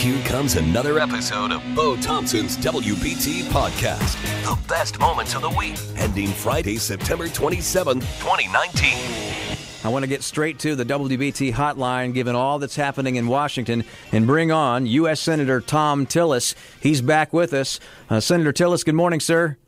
Here comes another episode of Bo Thompson's WBT podcast. The best moments of the week, ending Friday, September 27th, 2019. I want to get straight to the WBT hotline, given all that's happening in Washington, and bring on U.S. Senator Thom Tillis. He's back with us. Uh, Senator Tillis, good morning, sir.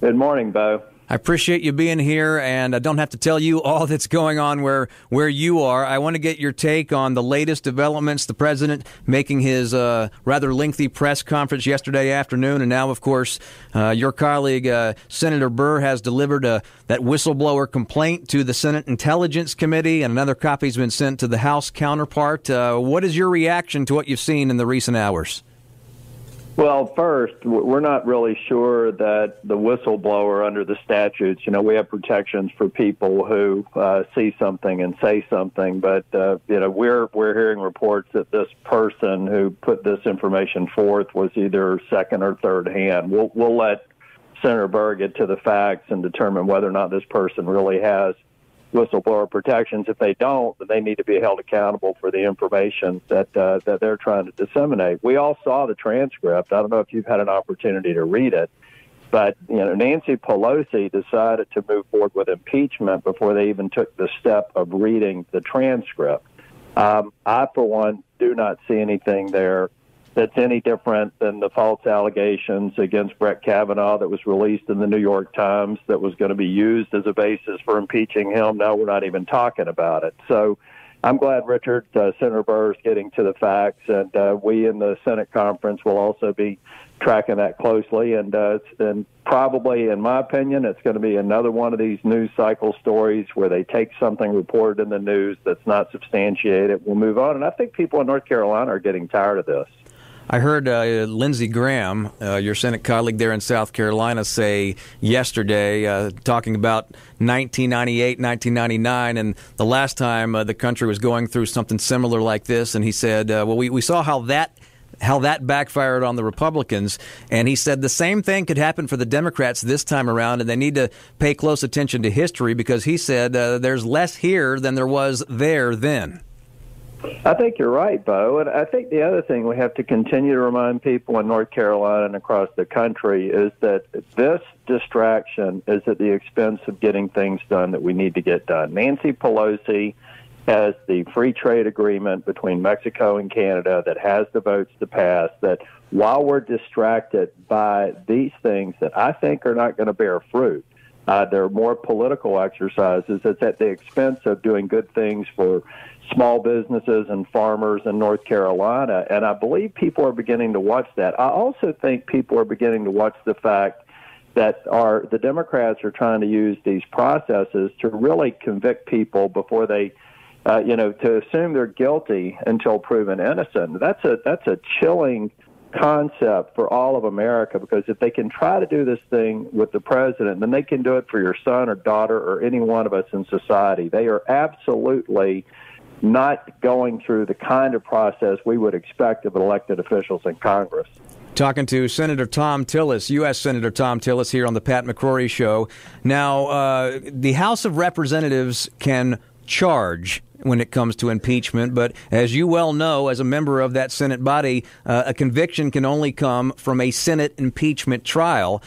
Good morning, Bo. I appreciate you being here, and I don't have to tell you all that's going on where where you are. I want to get your take on the latest developments. The president making his uh, rather lengthy press conference yesterday afternoon, and now, of course, uh, your colleague uh, Senator Burr has delivered a, that whistleblower complaint to the Senate Intelligence Committee, and another copy's been sent to the House counterpart. Uh, what is your reaction to what you've seen in the recent hours? Well, first, we're not really sure that the whistleblower under the statutes, you know, we have protections for people who uh, see something and say something, but uh, you know, we're we're hearing reports that this person who put this information forth was either second or third hand. We'll we'll let Senator Burr get to the facts and determine whether or not this person really has whistleblower protections. If they don't, then they need to be held accountable for the information that uh, that they're trying to disseminate. We all saw the transcript. I don't know if you've had an opportunity to read it, but you know Nancy Pelosi decided to move forward with impeachment before they even took the step of reading the transcript. Um, I, for one, do not see anything there that's any different than the false allegations against Brett Kavanaugh that was released in the New York Times that was going to be used as a basis for impeaching him. Now we're not even talking about it. So I'm glad Richard, uh, Senator Burr, is getting to the facts, and uh, we in the Senate conference will also be tracking that closely. And uh, and probably, in my opinion, it's going to be another one of these news cycle stories where they take something reported in the news that's not substantiated. We'll move on, and I think people in North Carolina are getting tired of this. I heard uh, Lindsey Graham, uh, your Senate colleague there in South Carolina, say yesterday, uh, talking about 1998, 1999, and the last time uh, the country was going through something similar like this. And he said, uh, well, we, we saw how that how that backfired on the Republicans. And he said the same thing could happen for the Democrats this time around, and they need to pay close attention to history because he said uh, there's less here than there was there then. I think you're right, Bo. And I think the other thing we have to continue to remind people in North Carolina and across the country is that this distraction is at the expense of getting things done that we need to get done. Nancy Pelosi has the free trade agreement between Mexico and Canada that has the votes to pass. That while we're distracted by these things that I think are not going to bear fruit, uh, they're more political exercises. It's at the expense of doing good things for small businesses and farmers in North Carolina. And I believe people are beginning to watch that. I also think people are beginning to watch the fact that are the Democrats are trying to use these processes to really convict people before they uh, you know, to assume they're guilty until proven innocent. That's a that's a chilling concept for all of America because if they can try to do this thing with the president, then they can do it for your son or daughter or any one of us in society. They are absolutely not going through the kind of process we would expect of elected officials in Congress. Talking to Senator Thom Tillis, U.S. Senator Thom Tillis, here on the Pat McCrory Show. Now, uh, the House of Representatives can charge when it comes to impeachment. But as you well know, as a member of that Senate body, uh, a conviction can only come from a Senate impeachment trial.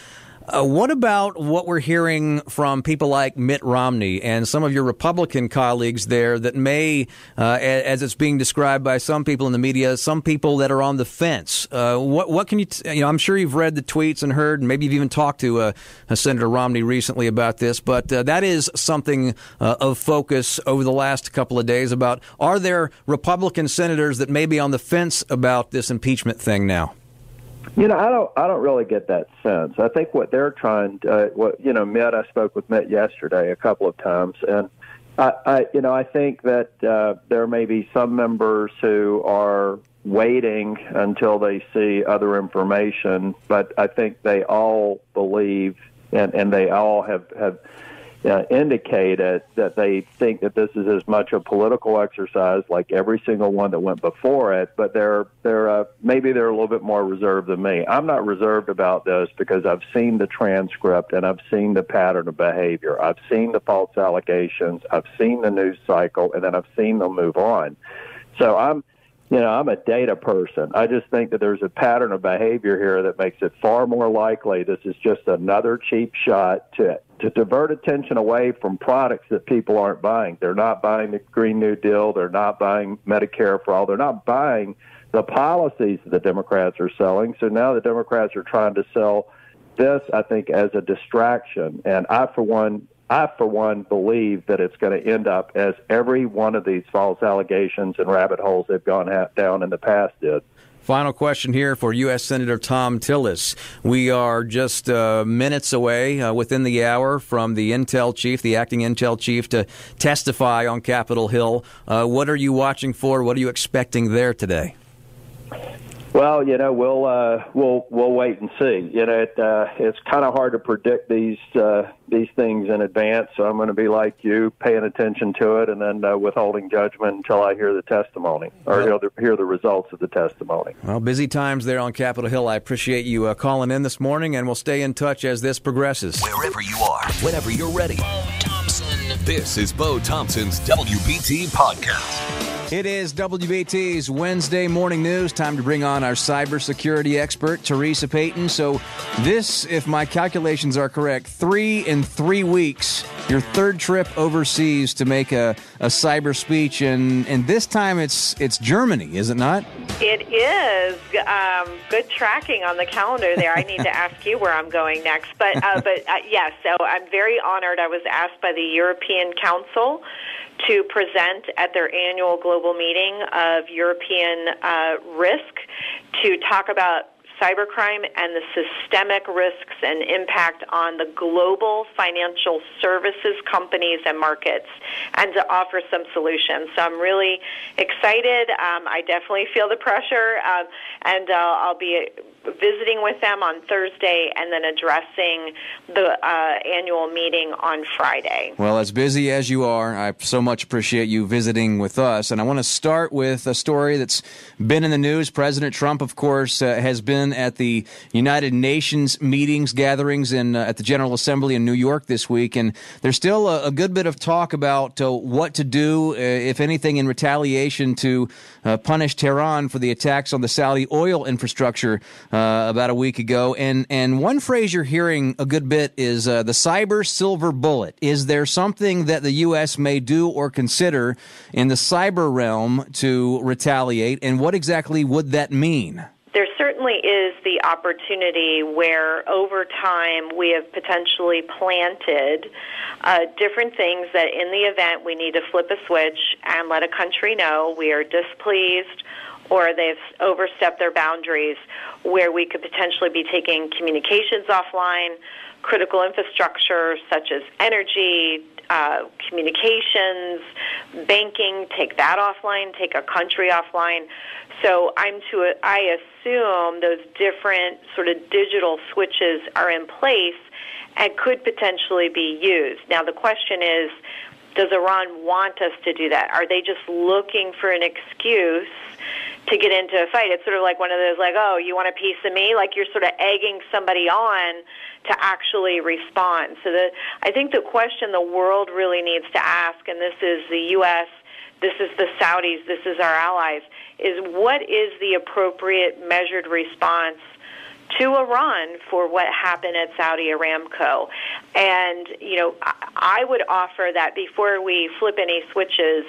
Uh, what about what we're hearing from people like Mitt Romney and some of your Republican colleagues there that may, uh, as it's being described by some people in the media, some people that are on the fence? Uh, what, what can you, t- you know, I'm sure you've read the tweets and heard, and maybe you've even talked to uh, Senator Romney recently about this, but uh, that is something uh, of focus over the last couple of days about are there Republican senators that may be on the fence about this impeachment thing now? You know, I don't. I don't really get that sense. I think what they're trying. To, uh, what you know, Mitt. I spoke with Mitt yesterday a couple of times, and I, I you know, I think that uh, there may be some members who are waiting until they see other information, but I think they all believe, and and they all have have uh, indicated that they think that this is as much a political exercise like every single one that went before it, but they're they're uh, maybe they're a little bit more reserved than me. I'm not reserved about this because I've seen the transcript and I've seen the pattern of behavior. I've seen the false allegations. I've seen the news cycle, and then I've seen them move on. So I'm you know, I'm a data person. I just think that there's a pattern of behavior here that makes it far more likely this is just another cheap shot to to divert attention away from products that people aren't buying. They're not buying the Green New Deal. They're not buying Medicare for all. They're not buying the policies that the Democrats are selling. So now the Democrats are trying to sell this, I think, as a distraction. And I, for one, I, for one, believe that it's going to end up as every one of these false allegations and rabbit holes they've gone down in the past did. Final question here for U.S. Senator Thom Tillis. We are just uh, minutes away, uh, within the hour, from the Intel chief, the acting Intel chief, to testify on Capitol Hill. Uh, what are you watching for? What are you expecting there today? Well, you know, we'll uh, we'll we'll wait and see. You know, it, uh, it's kind of hard to predict these uh, these things in advance. So I'm going to be like you, paying attention to it, and then uh, withholding judgment until I hear the testimony or hear the, hear the results of the testimony. Well, busy times there on Capitol Hill. I appreciate you uh, calling in this morning, and we'll stay in touch as this progresses. Wherever you are, whenever you're ready. Bo Thompson. This is Bo Thompson's WBT podcast. It is WBT's Wednesday morning news. Time to bring on our cybersecurity expert, Teresa Payton. So, this, if my calculations are correct, three in three weeks, your third trip overseas to make a, a cyber speech, and, and this time it's it's Germany, is it not? It is. Um, good tracking on the calendar there. I need to ask you where I'm going next, but uh, but uh, yes. So I'm very honored. I was asked by the European Council to present at their annual global meeting of European uh, risk to talk about cybercrime and the systemic risks and impact on the global financial services companies and markets and to offer some solutions. So I'm really excited. Um, I definitely feel the pressure, um, and uh, I'll be visiting with them on Thursday and then addressing the uh, annual meeting on Friday. Well, as busy as you are, I so much appreciate you visiting with us. And I want to start with a story that's been in the news. President Trump, of course, uh, has been at the United Nations meetings, gatherings in, uh, at the General Assembly in New York this week. And there's still a, a good bit of talk about uh, what to do, uh, if anything, in retaliation to uh, punish Tehran for the attacks on the Saudi oil infrastructure uh, about a week ago. And and one phrase you're hearing a good bit is uh, the cyber silver bullet. Is there something that the U.S. may do or consider in the cyber realm to retaliate? And what exactly would that mean? There certainly is the opportunity where over time we have potentially planted uh, different things that in the event we need to flip a switch and let a country know we are displeased or they've overstepped their boundaries where we could potentially be taking communications offline, critical infrastructure such as energy, uh, communications, banking, take that offline, take a country offline. So I'm to I assume those different sort of digital switches are in place and could potentially be used. Now the question is, does Iran want us to do that? Are they just looking for an excuse to get into a fight. It's sort of like one of those like, oh, you want a piece of me? Like you're sort of egging somebody on to actually respond. So the I think the question the world really needs to ask, and this is the U.S., this is the Saudis, this is our allies, is what is the appropriate measured response to Iran for what happened at Saudi Aramco. And, you know, I would offer that before we flip any switches,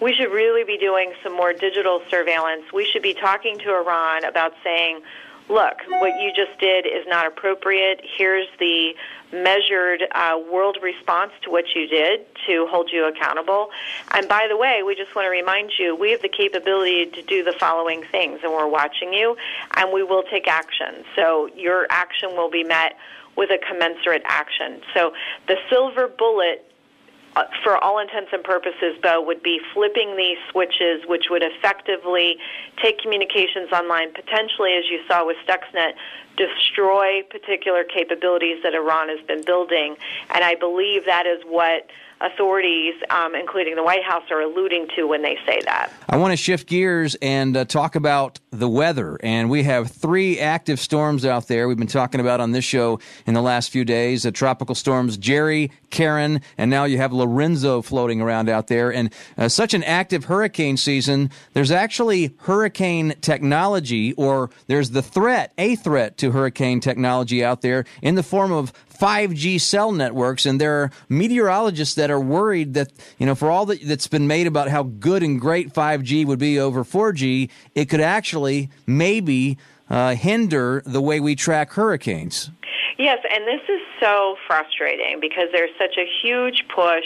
we should really be doing some more digital surveillance. We should be talking to Iran about saying, look, what you just did is not appropriate. Here's the measured uh, world response to what you did to hold you accountable. And by the way, we just want to remind you we have the capability to do the following things, and we're watching you, and we will take action. So your action will be met with a commensurate action. So the silver bullet uh, for all intents and purposes, Bo, would be flipping these switches, which would effectively take communications online, potentially, as you saw with Stuxnet, destroy particular capabilities that Iran has been building. And I believe that is what authorities, um, including the White House, are alluding to when they say that. I want to shift gears and uh, talk about the weather. And we have three active storms out there we've been talking about on this show in the last few days the tropical storms Jerry, Karen, and now you have Lorenzo floating around out there. And uh, such an active hurricane season, there's actually hurricane technology, or there's the threat, a threat to hurricane technology out there in the form of 5G cell networks, and there are meteorologists that are worried that you know for all that, that's been made about how good and great 5G would be over 4G, it could actually maybe uh, hinder the way we track hurricanes. Yes, and this is so frustrating because there's such a huge push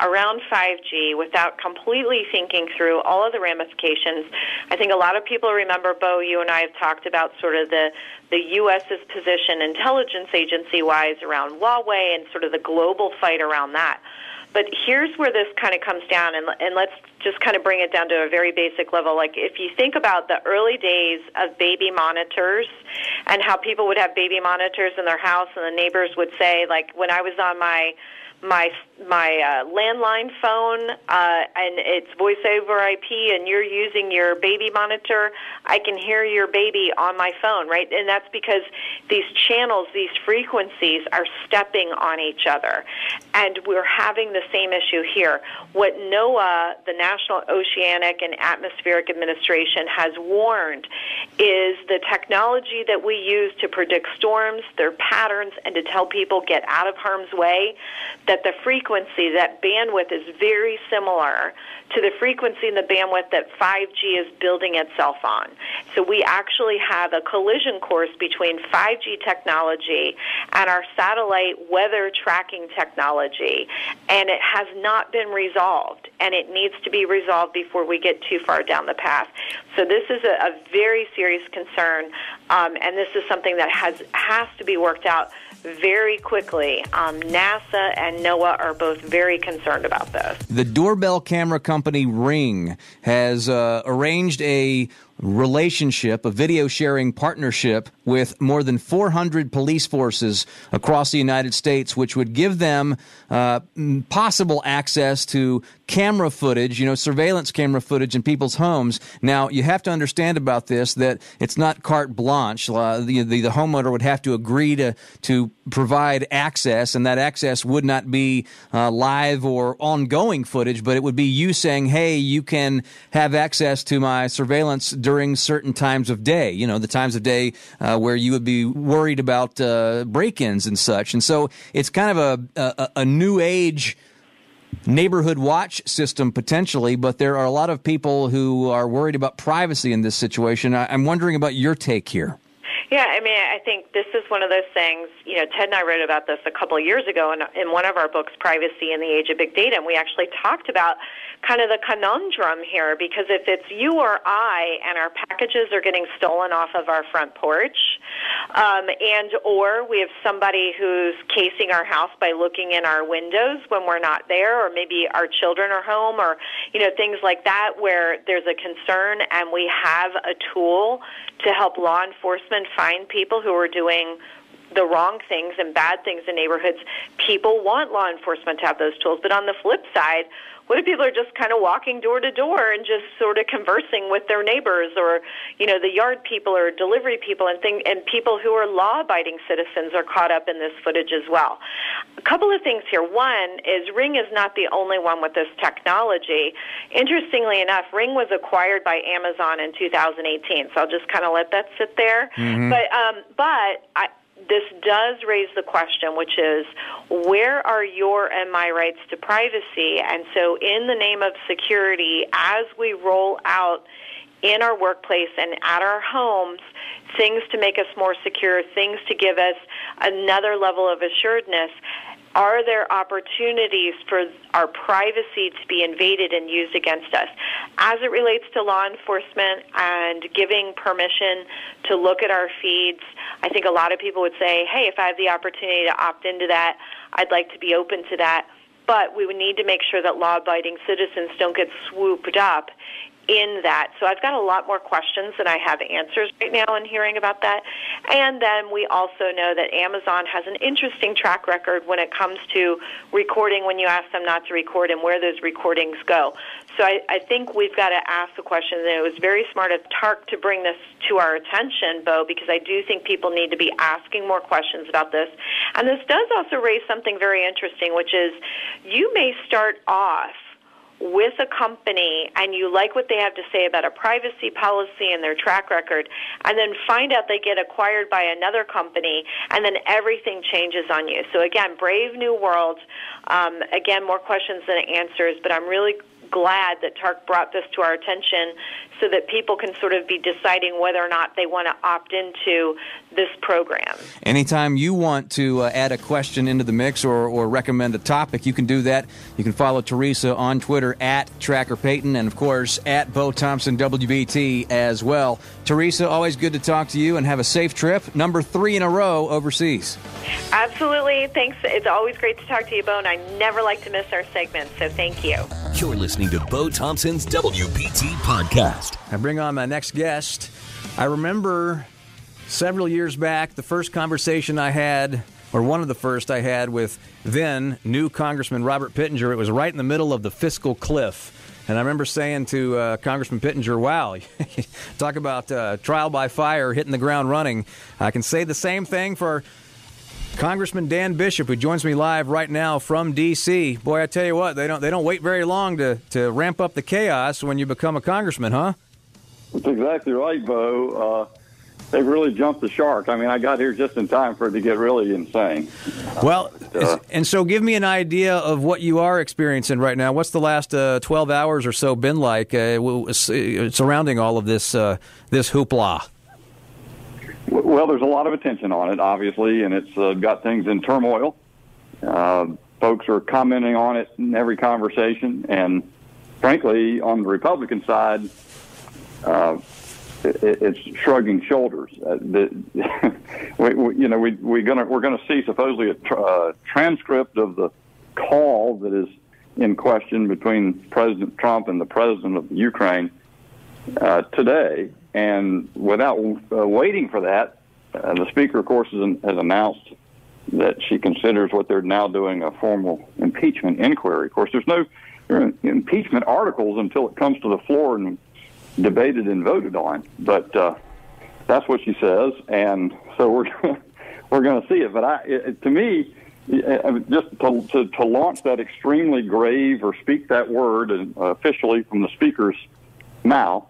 around 5G without completely thinking through all of the ramifications. I think a lot of people remember, Bo, you and I have talked about sort of the, the U.S.'s position intelligence agency wise around Huawei and sort of the global fight around that. But here's where this kind of comes down, and, and let's just kind of bring it down to a very basic level. Like, if you think about the early days of baby monitors and how people would have baby monitors in their house, and the neighbors would say, like, when I was on my my my uh, landline phone uh, and it's voice over IP and you're using your baby monitor, I can hear your baby on my phone, right? And that's because these channels, these frequencies are stepping on each other. And we're having the same issue here. What NOAA, the National Oceanic and Atmospheric Administration, has warned is the technology that we use to predict storms, their patterns, and to tell people get out of harm's way, that the frequency that bandwidth is very similar to the frequency and the bandwidth that 5G is building itself on. So we actually have a collision course between 5G technology and our satellite weather tracking technology, and it has not been resolved, and it needs to be resolved before we get too far down the path. So this is a, a very serious concern, um, and this is something that has has to be worked out very quickly. Um, NASA and NOAA are both very concerned about this. The doorbell camera company Ring has uh, arranged a relationship, a video sharing partnership with more than 400 police forces across the United States, which would give them uh, possible access to camera footage, you know, surveillance camera footage in people's homes. Now, you have to understand about this that it's not carte blanche. Uh, the, the, the homeowner would have to agree to, to provide access, and that access would not be uh, live or ongoing footage, but it would be you saying, hey, you can have access to my surveillance during certain times of day, you know, the times of day uh, where you would be worried about uh, break ins and such. And so it's kind of a, a, a new age neighborhood watch system potentially, but there are a lot of people who are worried about privacy in this situation. I'm wondering about your take here. Yeah, I mean, I think this is one of those things. You know, Ted and I wrote about this a couple of years ago in, in one of our books, Privacy in the Age of Big Data, and we actually talked about kind of the conundrum here because if it's you or I and our packages are getting stolen off of our front porch, um, and or we have somebody who's casing our house by looking in our windows when we're not there, or maybe our children are home, or you know things like that, where there's a concern and we have a tool to help law enforcement find people who are doing the wrong things and bad things in neighborhoods, people want law enforcement to have those tools. But on the flip side, what if people are just kind of walking door to door and just sort of conversing with their neighbors or, you know, the yard people or delivery people and thing and people who are law abiding citizens are caught up in this footage as well. A couple of things here. One is Ring is not the only one with this technology. Interestingly enough, Ring was acquired by Amazon in 2018, so I'll just kind of let that sit there. Mm-hmm. But um, but I, this does raise the question, which is where are your and my rights to privacy? And so, in the name of security, as we roll out in our workplace and at our homes, things to make us more secure, things to give us another level of assuredness, are there opportunities for our privacy to be invaded and used against us? As it relates to law enforcement and giving permission to look at our feeds, I think a lot of people would say, hey, if I have the opportunity to opt into that, I'd like to be open to that. But we would need to make sure that law abiding citizens don't get swooped up in that. So I've got a lot more questions than I have answers right now in hearing about that. And then we also know that Amazon has an interesting track record when it comes to recording when you ask them not to record and where those recordings go. So I, I think we've got to ask the question, and it was very smart of TARC to bring this to our attention, Bo, because I do think people need to be asking more questions about this. And this does also raise something very interesting, which is you may start off with a company and you like what they have to say about a privacy policy and their track record, and then find out they get acquired by another company, and then everything changes on you. So, again, brave new world. Um, again, more questions than answers, but I'm really glad that TARC brought this to our attention so that people can sort of be deciding whether or not they want to opt into this program. Anytime you want to uh, add a question into the mix or, or recommend a topic, you can do that. You can follow Teresa on Twitter at Tracker Payton and, of course, at Bo Thompson WBT as well. Teresa, always good to talk to you and have a safe trip. Number three in a row overseas. Absolutely. Thanks. It's always great to talk to you, Bo, and I never like to miss our segments, so thank you. You're listening to Bo Thompson's WBT podcast. I bring on my next guest. I remember several years back the first conversation I had, or one of the first I had with then new Congressman Robert Pittenger. It was right in the middle of the fiscal cliff. And I remember saying to uh, Congressman Pittenger, wow, talk about uh, trial by fire, hitting the ground running. I can say the same thing for Congressman Dan Bishop, who joins me live right now from D.C. Boy, I tell you what, they don't they don't wait very long to, to ramp up the chaos when you become a congressman, huh? That's exactly right, Bo. Uh, they've really jumped the shark. I mean, I got here just in time for it to get really insane. Well, uh, and so give me an idea of what you are experiencing right now. What's the last uh, 12 hours or so been like uh, uh surrounding all of this uh, this hoopla? Well, there's a lot of attention on it, obviously, and it's uh, got things in turmoil. folks are commenting on it in every conversation, and frankly, on the Republican side, uh, it's shrugging shoulders. Uh, the, we, we, you know, we, we're going we're gonna see supposedly a uh, transcript of the call that is in question between President Trump and the president of Ukraine uh, today. And without uh, waiting for that, uh, the speaker, of course, has, has announced that she considers what they're now doing a formal impeachment inquiry. Of course, there's no impeachment articles until it comes to the floor and debated and voted on. But uh, that's what she says, and so we're we're going to see it. But I, it, to me, just to, to, to launch that extremely grave or speak that word uh, officially from the speaker's mouth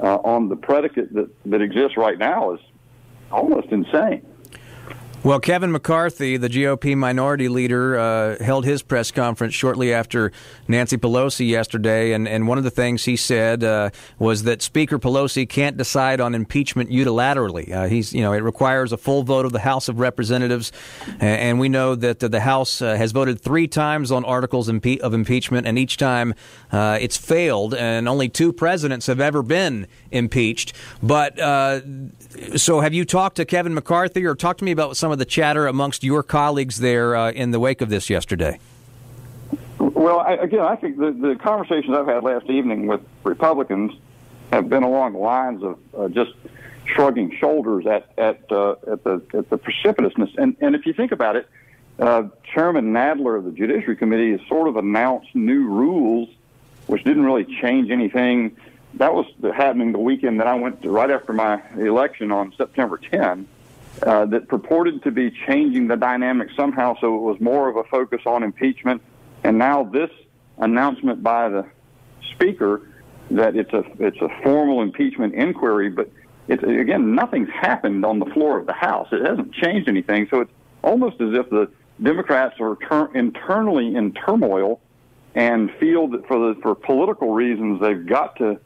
uh, on the predicate that that exists right now is almost insane. Well, Kevin McCarthy, the GOP minority leader, uh, held his press conference shortly after Nancy Pelosi yesterday, and, and one of the things he said uh, was that Speaker Pelosi can't decide on impeachment unilaterally. Uh, he's, you know, it requires a full vote of the House of Representatives, and we know that the House uh, has voted three times on articles of impeachment, and each time uh, it's failed, and only two presidents have ever been impeached. But uh, so, have you talked to Kevin McCarthy, or talked to me about some some of the chatter amongst your colleagues there uh, in the wake of this yesterday? Well, I, again, I think the, the conversations I've had last evening with Republicans have been along the lines of uh, just shrugging shoulders at at uh, at the at the precipitousness. And and if you think about it, uh, Chairman Nadler of the Judiciary Committee has sort of announced new rules, which didn't really change anything. That was happening the weekend that I went to, right after my election on September 10. Uh, that purported to be changing the dynamic somehow, so it was more of a focus on impeachment. And now this announcement by the speaker that it's a it's a formal impeachment inquiry, but it's again nothing's happened on the floor of the House. It hasn't changed anything, so it's almost as if the Democrats are ter- internally in turmoil and feel that for the for political reasons they've got to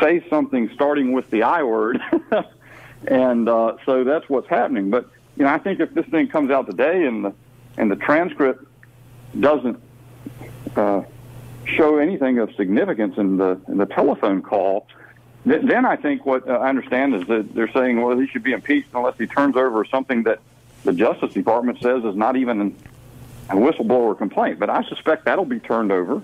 say something starting with the I word, and uh, so that's what's happening. But you know, I think if this thing comes out today and the and the transcript doesn't uh, show anything of significance in the in the telephone call, th- then I think what uh, I understand is that they're saying, well, he should be impeached unless he turns over something that the Justice Department says is not even a whistleblower complaint. But I suspect that'll be turned over.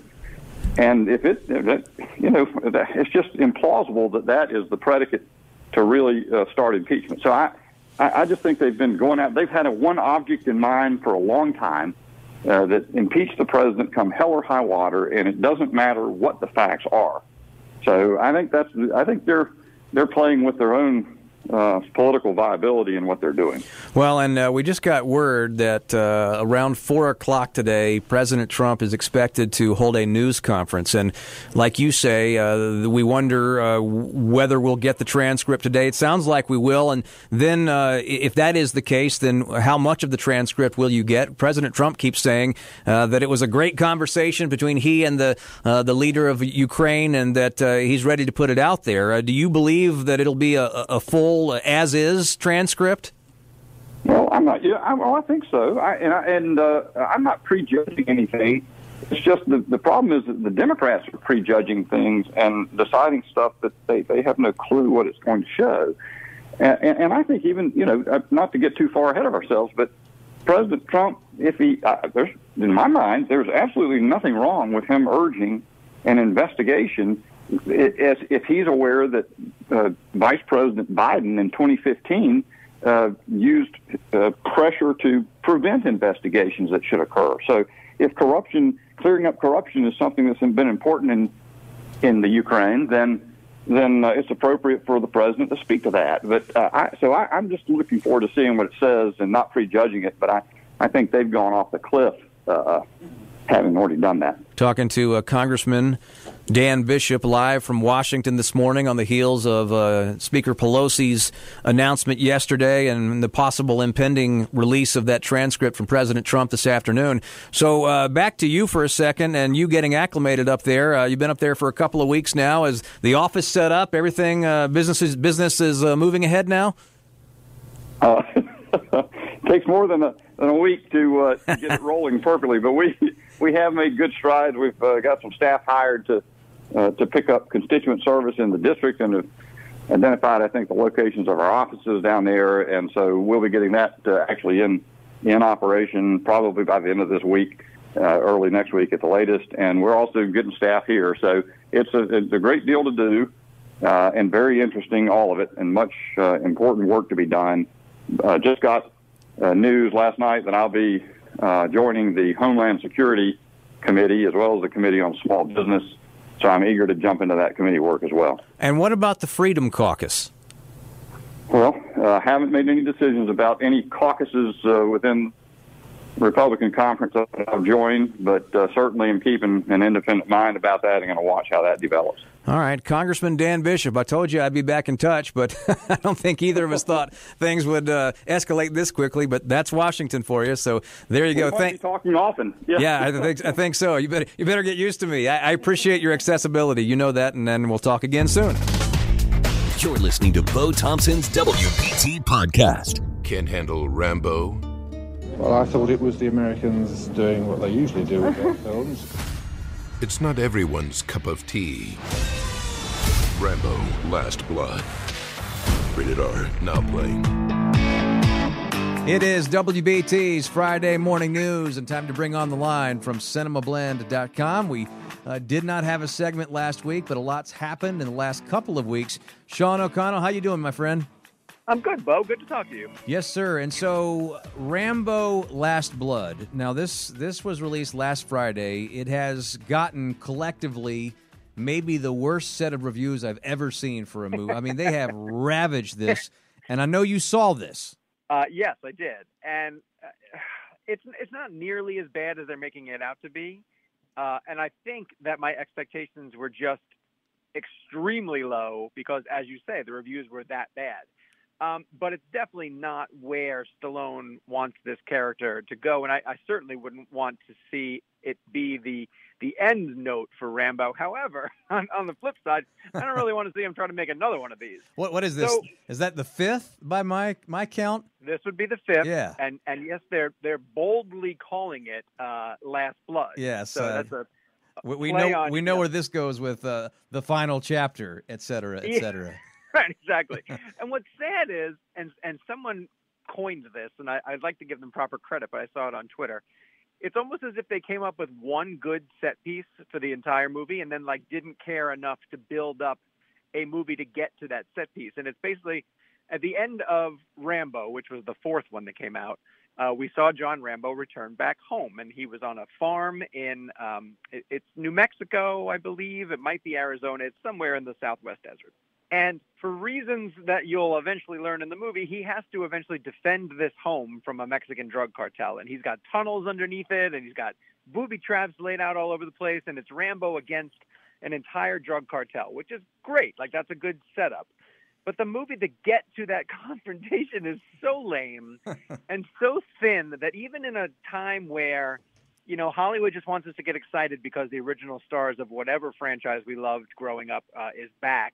And if it, you know, it's just implausible that that is the predicate to really uh, start impeachment. So I, I I just think they've been going out. They've had a one object in mind for a long time uh, that impeach the president come hell or high water, and it doesn't matter what the facts are. So I think that's. I think they're they're playing with their own uh, political viability in what they're doing. Well, and uh, we just got word that uh, around four o'clock today, President Trump is expected to hold a news conference, and like you say, uh, we wonder uh, whether we'll get the transcript today. It sounds like we will, and then uh, if that is the case, then how much of the transcript will you get? President Trump keeps saying that it was a great conversation between he and the the leader of Ukraine, and that he's ready to put it out there. do you believe that it'll be a, a full uh, as is transcript? Well, I'm not. Yeah, I, well, I think so. I, and I, and uh, I'm not prejudging anything. It's just the the problem is that the Democrats are prejudging things and deciding stuff that they they have no clue what it's going to show. And, and, and I think even you know uh, not to get too far ahead of ourselves, but President Trump, if he uh, there's in my mind, there's absolutely nothing wrong with him urging an investigation as if he's aware that uh, Vice President Biden in 2015 uh, used uh, pressure to prevent investigations that should occur. So, if corruption, clearing up corruption, is something that's been important in in the Ukraine, then then uh, it's appropriate for the president to speak to that. But uh, I, so I, I'm just looking forward to seeing what it says and not prejudging it. But I, I think they've gone off the cliff uh, having already done that. Talking to uh, Congressman Dan Bishop live from Washington this morning on the heels of uh, Speaker Pelosi's announcement yesterday and the possible impending release of that transcript from President Trump this afternoon. So uh, back to you for a second and you getting acclimated up there. Uh, you've been up there for a couple of weeks now. Is the office set up? Everything uh, business is business is uh, moving ahead now. Uh, takes more than a, than a week to, to get it rolling perfectly, but we we have made good strides. We've got some staff hired to uh, to pick up constituent service in the district and have identified, I think, the locations of our offices down there. And so we'll be getting that uh, actually in in operation probably by the end of this week, uh, early next week at the latest. And we're also getting staff here. So it's a, it's a great deal to do uh, and very interesting, all of it, and much uh, important work to be done. Uh, just got uh, news last night that I'll be joining the Homeland Security Committee as well as the Committee on Small Business so I'm eager to jump into that committee work as well. And what about the Freedom Caucus? Well, uh, haven't made any decisions about any caucuses uh, within Republican conference that I've joined, but uh, certainly am keeping an independent mind about that and going to watch how that develops. All right, Congressman Dan Bishop. I told you I'd be back in touch, but I don't think either of us thought things would uh, escalate this quickly. But that's Washington for you. So there you go. We Thank- talking often. Yeah. yeah, I think I think so. You better you better get used to me. I, I appreciate your accessibility. You know that, and then we'll talk again soon. You're listening to Bo Thompson's WBT podcast. Can't handle Rambo. Well, I thought it was the Americans doing what they usually do with their films. It's not everyone's cup of tea. Rambo Last Blood. Rated R, now playing. It is WBT's Friday morning news and time to bring on the line from cinemablend.com. We Uh, did not have a segment last week, but a lot's happened in the last couple of weeks. Sean O'Connell, how you doing, my friend? I'm good, Bo. Good to talk to you. Yes, sir. And so, Rambo: Last Blood. Now, this this was released last Friday. It has gotten collectively maybe the worst set of reviews I've ever seen for a movie. I mean, they have ravaged this, and I know you saw this. Uh, yes, I did, and uh, it's it's not nearly as bad as they're making it out to be. Uh, and I think that my expectations were just extremely low because, as you say, the reviews were that bad. Um, but it's definitely not where Stallone wants this character to go, and I, I certainly wouldn't want to see it be the the end note for Rambo. However, on, on the flip side, I don't really want to see him try to make another one of these. What what is this? So- is that the fifth by my my count? This would be the fifth. Yeah. And and yes, they're they're boldly calling it uh, Last Blood. Yes, So uh, that's a We, we know on- we know where this goes with uh, the final chapter, et cetera, et Yeah. cetera. Right, exactly. and what's sad is, and and someone coined this, and I, I'd like to give them proper credit, but I saw it on Twitter. It's almost as if they came up with one good set piece for the entire movie, and then like didn't care enough to build up a movie to get to that set piece. And it's basically at the end of Rambo, which was the fourth one that came out. Uh, we saw John Rambo return back home, and he was on a farm in um, it, it's New Mexico, I believe. It might be Arizona. It's somewhere in the Southwest desert. And for reasons that you'll eventually learn in the movie, he has to eventually defend this home from a Mexican drug cartel. And he's got tunnels underneath it, and he's got booby traps laid out all over the place, and it's Rambo against an entire drug cartel, which is great. Like, that's a good setup. But the movie to get to that confrontation is so lame and so thin that even in a time where, you know, Hollywood just wants us to get excited because the original stars of whatever franchise we loved growing up uh, is back,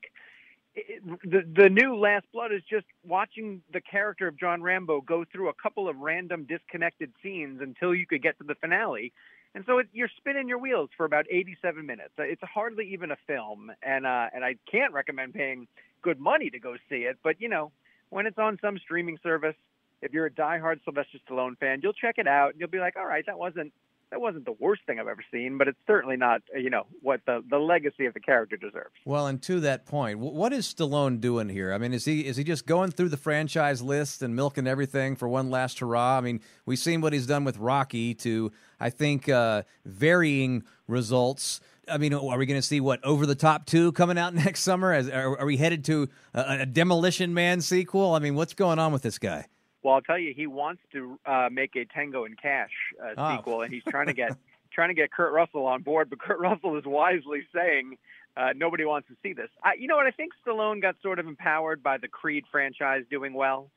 it, the the new Last Blood is just watching the character of John Rambo go through a couple of random disconnected scenes until you could get to the finale. And so it, you're spinning your wheels for about 87 minutes. It's hardly even a film, and uh, and I can't recommend paying good money to go see it. But you know, when it's on some streaming service, if you're a diehard Sylvester Stallone fan, you'll check it out and you'll be like, all right, that wasn't that wasn't the worst thing I've ever seen, but it's certainly not you know what the the legacy of the character deserves. Well, and to that point, what is Stallone doing here? I mean, is he is he just going through the franchise list and milking everything for one last hurrah? I mean, we've seen what he's done with Rocky to, I think, uh, varying results. I mean, are we going to see what Over the Top two coming out next summer? As, are, are we headed to a, a Demolition Man sequel? I mean, what's going on with this guy? Well, I'll tell you, he wants to uh, make a Tango and Cash uh, Oh. sequel, and he's trying to get trying to get Kurt Russell on board. But Kurt Russell is wisely saying uh, nobody wants to see this. I, you know what? I think Stallone got sort of empowered by the Creed franchise doing well.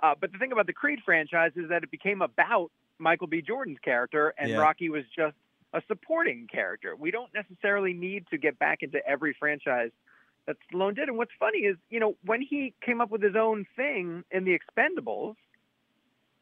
Uh, but the thing about the Creed franchise is that it became about Michael B. Jordan's character, and Yeah. Rocky was just a supporting character. We don't necessarily need to get back into every franchise that Stallone did. And what's funny is, you know, when he came up with his own thing in The Expendables,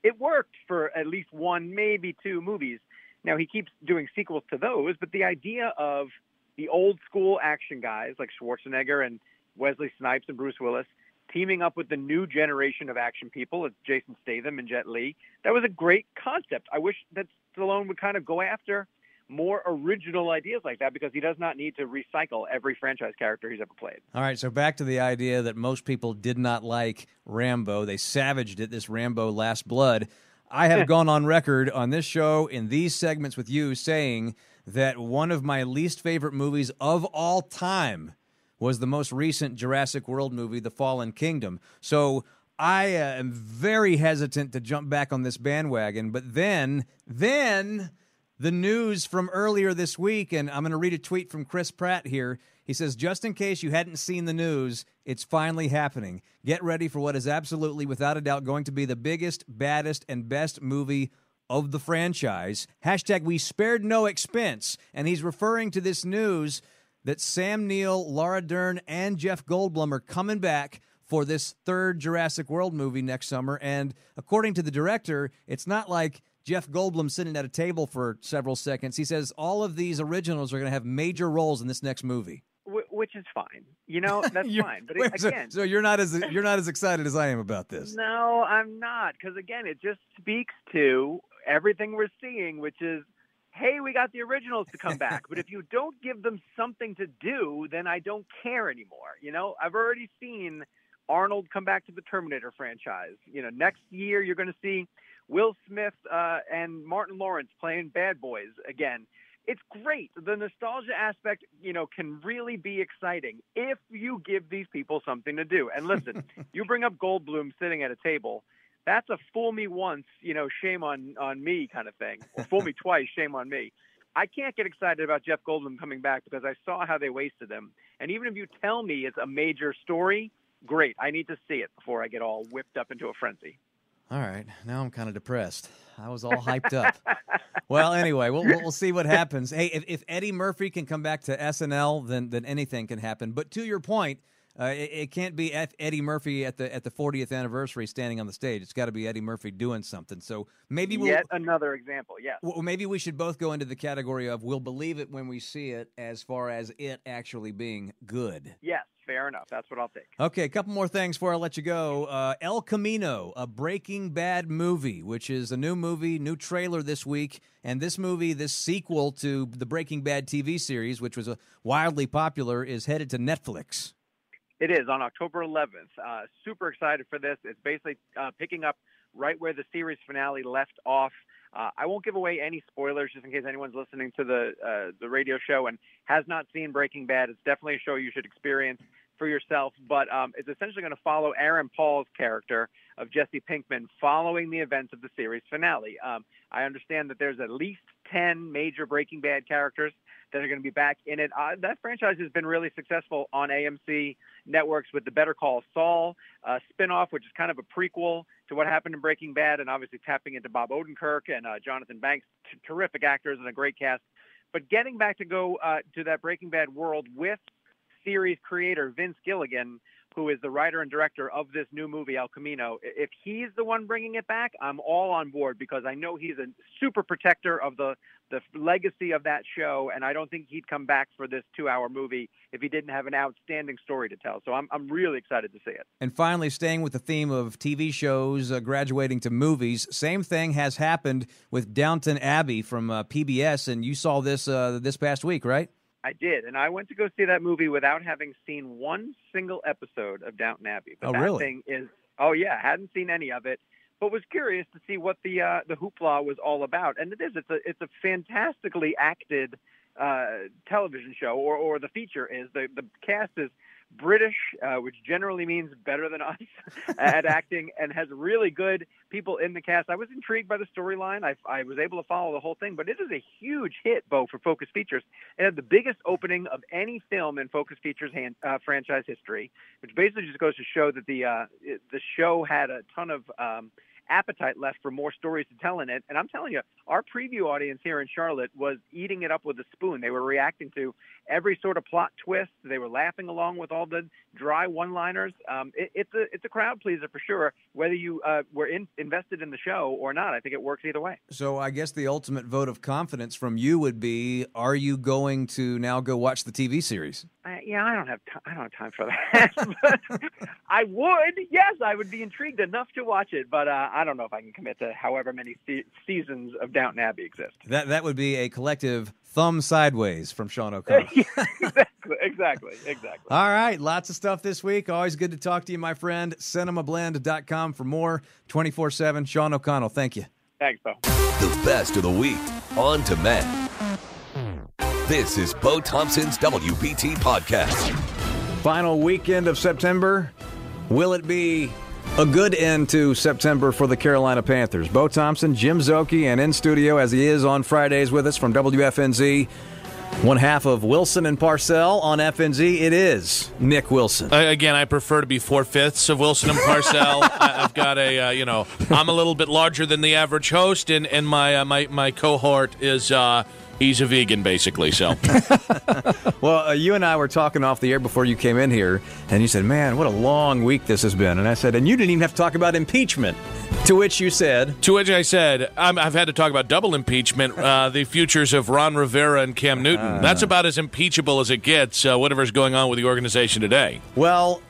it worked for at least one, maybe two movies. Now he keeps doing sequels to those, but the idea of the old school action guys like Schwarzenegger and Wesley Snipes and Bruce Willis teaming up with the new generation of action people, Jason Statham and Jet Li, that was a great concept. I wish that Stallone would kind of go after more original ideas like that because he does not need to recycle every franchise character he's ever played. All right, so back to the idea that most people did not like Rambo. They savaged it, this Rambo Last Blood. I have gone on record on this show in these segments with you saying that one of my least favorite movies of all time was the most recent Jurassic World movie, The Fallen Kingdom. So I uh, am very hesitant to jump back on this bandwagon, but then, then the news from earlier this week, and I'm going to read a tweet from Chris Pratt here. He says, just in case you hadn't seen the news, it's finally happening. Get ready for what is absolutely, without a doubt, going to be the biggest, baddest, and best movie of the franchise. Hashtag we spared no expense. And he's referring to this news that Sam Neill, Laura Dern, and Jeff Goldblum are coming back for this third Jurassic World movie next summer. And according to the director, it's not like Jeff Goldblum sitting at a table for several seconds. He says all of these originals are going to have major roles in this next movie. Wh- Which is fine, you know that's fine. But wait, so- again, so, you're not as you're not as excited as I am about this. No, I'm not. Because again, it just speaks to everything we're seeing, which is hey, we got the originals to come back. but if you don't give them something to do, then I don't care anymore. You know, I've already seen Arnold come back to the Terminator franchise. You know, next year you're going to see Will Smith uh, and Martin Lawrence playing Bad Boys again. It's great. The nostalgia aspect, you know, can really be exciting if you give these people something to do. And listen, you bring up Goldblum sitting at a table. That's a fool me once, you know, shame on on me kind of thing. Or fool me twice, shame on me. I can't get excited about Jeff Goldblum coming back because I saw how they wasted him. And even if you tell me it's a major story, great. I need to see it before I get all whipped up into a frenzy. All right, now I'm kind of depressed. I was all hyped up. well, anyway, we'll, we'll see what happens. Hey, if, if Eddie Murphy can come back to SNL, then then anything can happen. But to your point, uh, it, it, can't be Eddie Murphy at the at the 40th anniversary standing on the stage. It's got to be Eddie Murphy doing something. So maybe we'll, yet another example. Yes. Well, maybe we should both go into the category of we'll believe it when we see it, as far as it actually being good. Yes. Fair enough. That's what I'll take. Okay, a couple more things before I let you go. Uh, El Camino, a Breaking Bad movie, which is a new movie, new trailer this week. And this movie, this sequel to the Breaking Bad TV series, which was a wildly popular, is headed to Netflix. It is on October 11th. Uh, super excited for this. It's basically uh, picking up right where the series finale left off. Uh, I won't give away any spoilers just in case anyone's listening to the uh, the radio show and has not seen Breaking Bad. It's definitely a show you should experience for yourself. But um, it's essentially going to follow Aaron Paul's character of Jesse Pinkman following the events of the series finale. Um, I understand that there's at least ten major Breaking Bad characters that are going to be back in it. Uh, that franchise has been really successful on AMC networks with the Better Call Saul uh, spinoff, which is kind of a prequel to what happened in Breaking Bad, and obviously tapping into Bob Odenkirk and uh, Jonathan Banks, t- terrific actors and a great cast. But getting back to go uh, to that Breaking Bad world with series creator Vince Gilligan, who is the writer and director of this new movie El Camino, if he's the one bringing it back, I'm all on board because I know he's a super protector of the the legacy of that show, and I don't think he'd come back for this two-hour movie if he didn't have an outstanding story to tell. So I'm I'm really excited to see it. And finally, staying with the theme of TV shows uh, graduating to movies, same thing has happened with Downton Abbey from uh, PBS, and you saw this uh, this past week, right? I did, and I went to go see that movie without having seen one single episode of Downton Abbey. But oh, that really? thing is, oh yeah, hadn't seen any of it but was curious to see what the uh, the hoopla was all about. And it is it's a it's a fantastically acted uh, television show, or or the feature is the the cast is British, uh, which generally means better than us at acting, and has really good people in the cast. I was intrigued by the storyline. I, I was able to follow the whole thing, but it is a huge hit, Bo, for Focus Features. It had the biggest opening of any film in Focus Features hand, uh, franchise history, which basically just goes to show that the uh, the show had a ton of um, appetite left for more stories to tell in it. And I'm telling you, our preview audience here in Charlotte was eating it up with a spoon. They were reacting to every sort of plot twist. They were laughing along with all the dry one-liners. Um, it, it's a it's a crowd pleaser for sure. Whether you uh, were in, invested in the show or not, I think it works either way. So I guess the ultimate vote of confidence from you would be: Are you going to now go watch the TV series? Uh, yeah, I don't have t- I don't have time for that. I would, yes, I would be intrigued enough to watch it, but uh, I don't know if I can commit to however many se- seasons of Downton Abbey exist. That that would be a collective thumb sideways from Sean O'Connell. exactly, exactly, exactly. All right, lots of stuff this week. Always good to talk to you, my friend. CinemaBlend.com for more 24 7. Sean O'Connell, thank you. Thanks, Bo. The best of the week on demand. This is Bo Thompson's WBT podcast. Final weekend of September. Will it be a good end to September for the Carolina Panthers? Bo Thompson, Jim Szoke, and in studio as he is on Fridays with us from WFNZ. One half of Wilson and Parcell on FNZ. It is Nick Wilson. Uh, again, I prefer to be four fifths of Wilson and Parcell. I, have got a, uh, you know, I'm a little bit larger than the average host, and and my uh, my my cohort is. Uh, he's a vegan, basically. So, well, uh, you and I were talking off the air before you came in here, and you said, "Man, what a long week this has been." And I said, "And you didn't even have to talk about impeachment." To which you said, To which I said, i have had to talk about double impeachment, uh, the futures of Ron Rivera and Cam Newton. That's about as impeachable as it gets, uh, whatever's going on with the organization today. Well,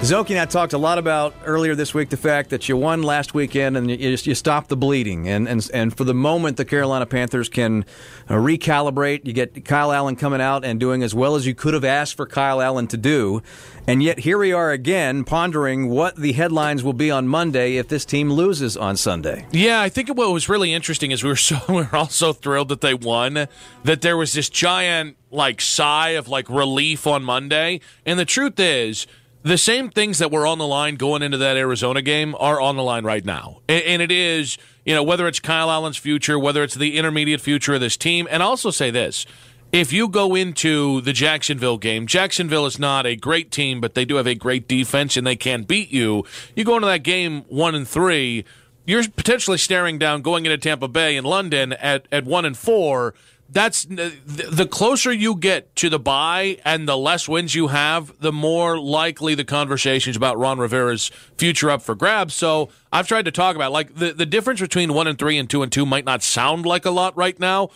Szoke and I talked a lot about earlier this week the fact that you won last weekend and you, you stopped the bleeding. And, and, and for the moment, the Carolina Panthers can uh, recalibrate. You get Kyle Allen coming out and doing as well as you could have asked for Kyle Allen to do. And yet here we are again pondering what the headlines will be on Monday if this team loses on Sunday. Yeah, I think what was really interesting is we were so we were all so thrilled that they won that there was this giant like sigh of like relief on Monday. And the truth is the same things that were on the line going into that Arizona game are on the line right now. And, it is, you know, whether it's Kyle Allen's future, whether it's the intermediate future of this team. And also say this if you go into the Jacksonville game, Jacksonville is not a great team, but they do have a great defense and they can beat you. You go into that game one and three, you're potentially staring down going into Tampa Bay in London at, at one and four that's the closer you get to the bye and the less wins you have, the more likely the conversations about Ron Rivera's future up for grabs. So I've tried to talk about like the, the difference between one and three and two and two might not sound like a lot right now.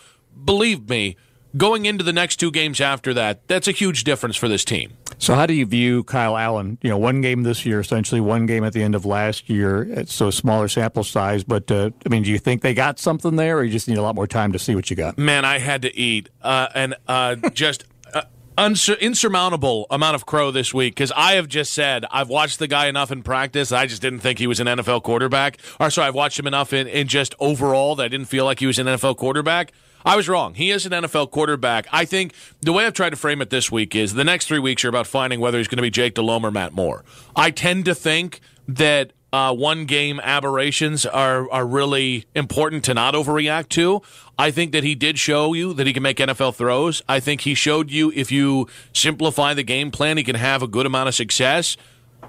Believe me, going into the next two games after that, that's a huge difference for this team. So, how do you view Kyle Allen? You know, one game this year, essentially one game at the end of last year. So smaller sample size, but uh, I mean, do you think they got something there, or you just need a lot more time to see what you got? Man, I had to eat, uh, and uh, just. Uh, unsur- insurmountable amount of crow this week because I have just said I've watched the guy enough in practice. I just didn't think he was an NFL quarterback. Or sorry, I've watched him enough in, in just overall that I didn't feel like he was an NFL quarterback. I was wrong. He is an NFL quarterback. I think the way I've tried to frame it this week is the next three weeks are about finding whether he's going to be Jake Delhomme or Matt Moore. I tend to think that uh, one game aberrations are are really important to not overreact to. I think that he did show you that he can make NFL throws. I think he showed you if you simplify the game plan, he can have a good amount of success.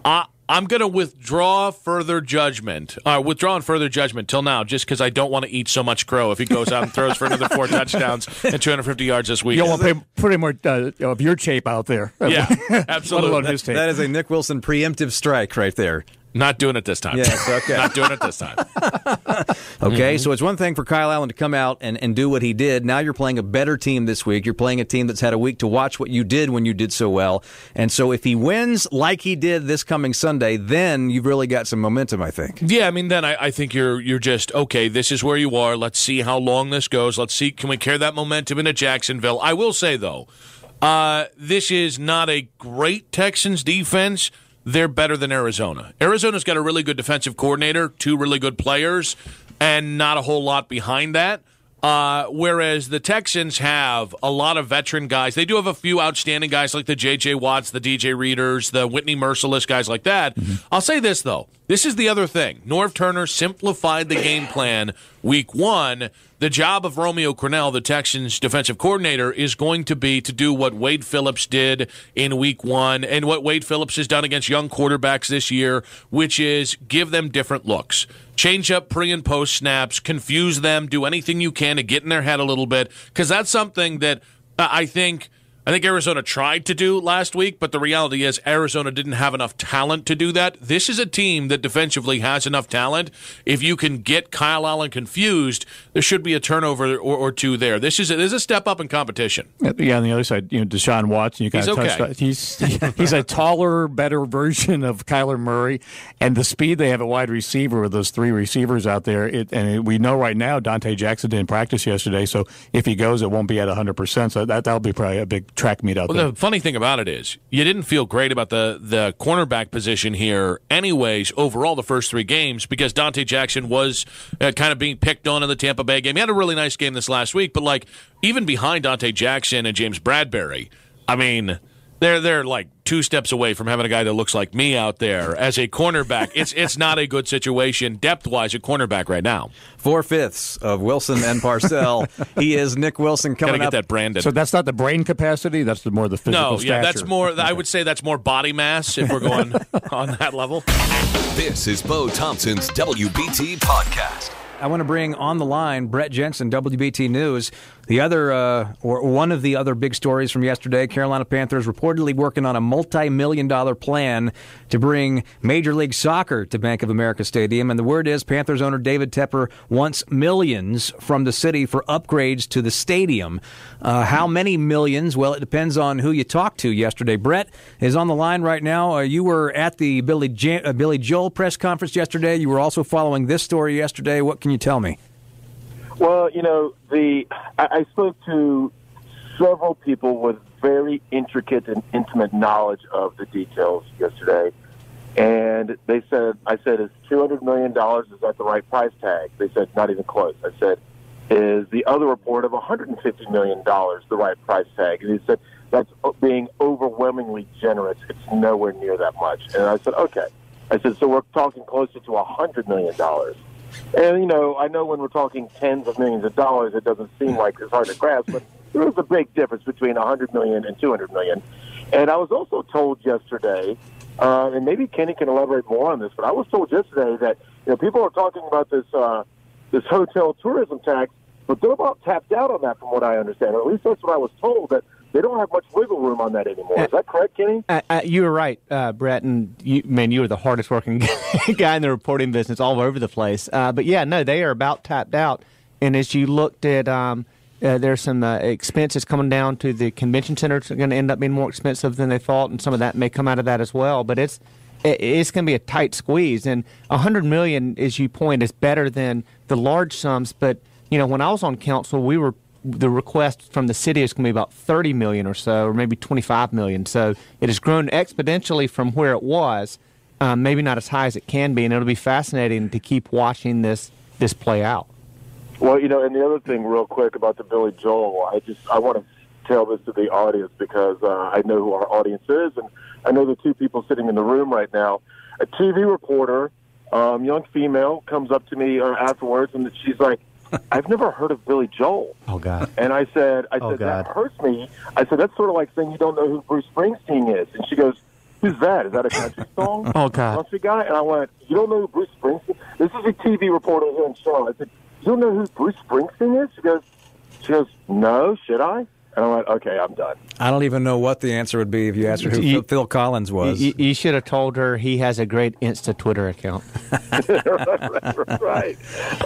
Uh, I'm going to withdraw further judgment, uh, withdraw further judgment till now, just because I don't want to eat so much crow if he goes out and throws for another four touchdowns and 250 yards this week. You don't want to put any more uh, of your tape out there. Yeah, absolutely. That, that is a Nick Wilson preemptive strike right there. Not doing it this time. Yes, okay. Not doing it this time. okay, mm-hmm. so it's one thing for Kyle Allen to come out and, and do what he did. Now you're playing a better team this week. You're playing a team that's had a week to watch what you did when you did so well. And so if he wins like he did this coming Sunday, then you've really got some momentum, I think. Yeah, I mean, then I, I think you're you're just okay. This is where you are. Let's see how long this goes. Let's see can we carry that momentum into Jacksonville. I will say though, uh, this is not a great Texans defense they're better than Arizona. Arizona's got a really good defensive coordinator, two really good players, and not a whole lot behind that. Uh, whereas the Texans have a lot of veteran guys. They do have a few outstanding guys like the J.J. Watts, the DJ Readers, the Whitney Mercilus, guys like that. Mm-hmm. I'll say this, though. This is the other thing. Norv Turner simplified the game plan week one the job of Romeo Crennel, the Texans defensive coordinator, is going to be to do what Wade Phillips did in week one and what Wade Phillips has done against young quarterbacks this year, which is give them different looks. Change up pre and post snaps, confuse them, do anything you can to get in their head a little bit, because that's something that uh, I think – I think Arizona tried to do last week, but the reality is Arizona didn't have enough talent to do that. This is a team that defensively has enough talent. If you can get Kyle Allen confused, there should be a turnover or, or two there. This is a, this is a step up in competition. Yeah, on the other side, you know, Deshaun Watson, you kind he's of okay. He's he's a taller, better version of Kyler Murray, and the speed they have at wide receiver with those three receivers out there. It, and we know right now Donte Jackson didn't practice yesterday, so if he goes, it won't be at hundred percent. So that that'll be probably a big track meet out well, there. The funny thing about it is, you didn't feel great about the the cornerback position here, anyways. Overall, the first three games because Donte Jackson was uh, kind of being picked on in the Tampa Bay game. He had a really nice game this last week, but like even behind Donte Jackson and James Bradberry, I mean they're they're like two steps away from having a guy that looks like me out there as a cornerback. it's it's not a good situation depth wise at cornerback right now. Four fifths of Wilson and Parcell. he is Nick Wilson coming Gotta up. that branded. So that's not the brain capacity. That's the more the physical. No, yeah, that's more. Okay. I would say that's more body mass if we're going on that level. This is Bo Thompson's WBT podcast. I want to bring on the line Brett Jensen, WBT News. The other, uh, or one of the other big stories from yesterday, Carolina Panthers reportedly working on a multi-million dollar plan to bring Major League Soccer to Bank of America Stadium. And the word is Panthers owner David Tepper wants millions from the city for upgrades to the stadium. Uh, how many millions? Well, it depends on who you talk to yesterday. Brett is on the line right now. Uh, you were at the Billy, uh, Billy Joel press conference yesterday. You were also following this story yesterday. What can you tell me? Well, you know, the I, I spoke to several people with very intricate and intimate knowledge of the details yesterday, and they said, "I said, is two hundred million dollars is that the right price tag?" They said, "Not even close." I said, "Is the other report of one hundred and fifty million dollars the right price tag?" And he said, "That's being overwhelmingly generous. It's nowhere near that much." And I said, "Okay." I said, "So we're talking closer to a hundred million dollars." And, you know, I know when we're talking tens of millions of dollars, it doesn't seem like it's hard to grasp, but there is a big difference between 100 million and 200 million. And I was also told yesterday, uh, and maybe Kenny can elaborate more on this, but I was told yesterday that, you know, people are talking about this, uh, this hotel tourism tax, but they're about tapped out on that from what I understand. Or at least that's what I was told, that they don't have much wiggle room on that anymore. Is that correct, Kenny? Uh, uh, you were right, uh, Brett, and you, man, you were the hardest working guy in the reporting business, all over the place. Uh, but yeah, no, they are about tapped out. And as you looked at, um, uh, there's some uh, expenses coming down to the convention center. It's going to end up being more expensive than they thought, and some of that may come out of that as well. But it's it's going to be a tight squeeze, and hundred million, as you point, is better than the large sums. But you know, when I was on council, we were the request from the city is going to be about 30 million or so, or maybe 25 million. So it has grown exponentially from where it was, um, maybe not as high as it can be, and it'll be fascinating to keep watching this this play out. Well, you know, and the other thing, real quick about the Billy Joel, I just I want to tell this to the audience because uh, I know who our audience is, and I know the two people sitting in the room right now. A TV reporter, um, young female, comes up to me uh, afterwards, and she's like I've never heard of Billy Joel. Oh God! And I said, I Oh, said God. that hurts me. I said that's sort of like saying you don't know who Bruce Springsteen is. And she goes, Who's that? Is that a country song? Oh, God. country guy. And I went, You don't know who Bruce Springsteen? This is a TV reporter here in Charlotte. I said, You don't know who Bruce Springsteen is? She goes, She goes, No, should I? And I went, Okay, I'm done. I don't even know what the answer would be if you asked her who You- Phil, Phil Collins was. You, you should have told her he has a great Insta Twitter account. right.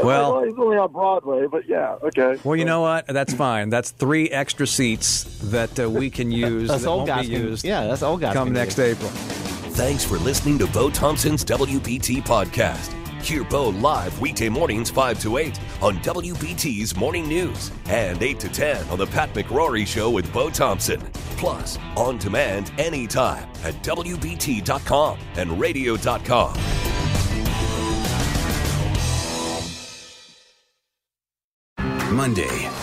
Well- he's only on Broadway, but yeah, okay. Well, you know what? That's fine. That's three extra seats that uh, we can use. Us that old won't guys be can- used. yeah, us old guys Come next use. April. Thanks for listening to Bo Thompson's WBT podcast. Hear Bo live weekday mornings 5 to 8 on WBT's Morning News and 8 to 10 on The Pat McCrory Show with Bo Thompson. Plus, on demand anytime at WBT.com and radio.com. Monday,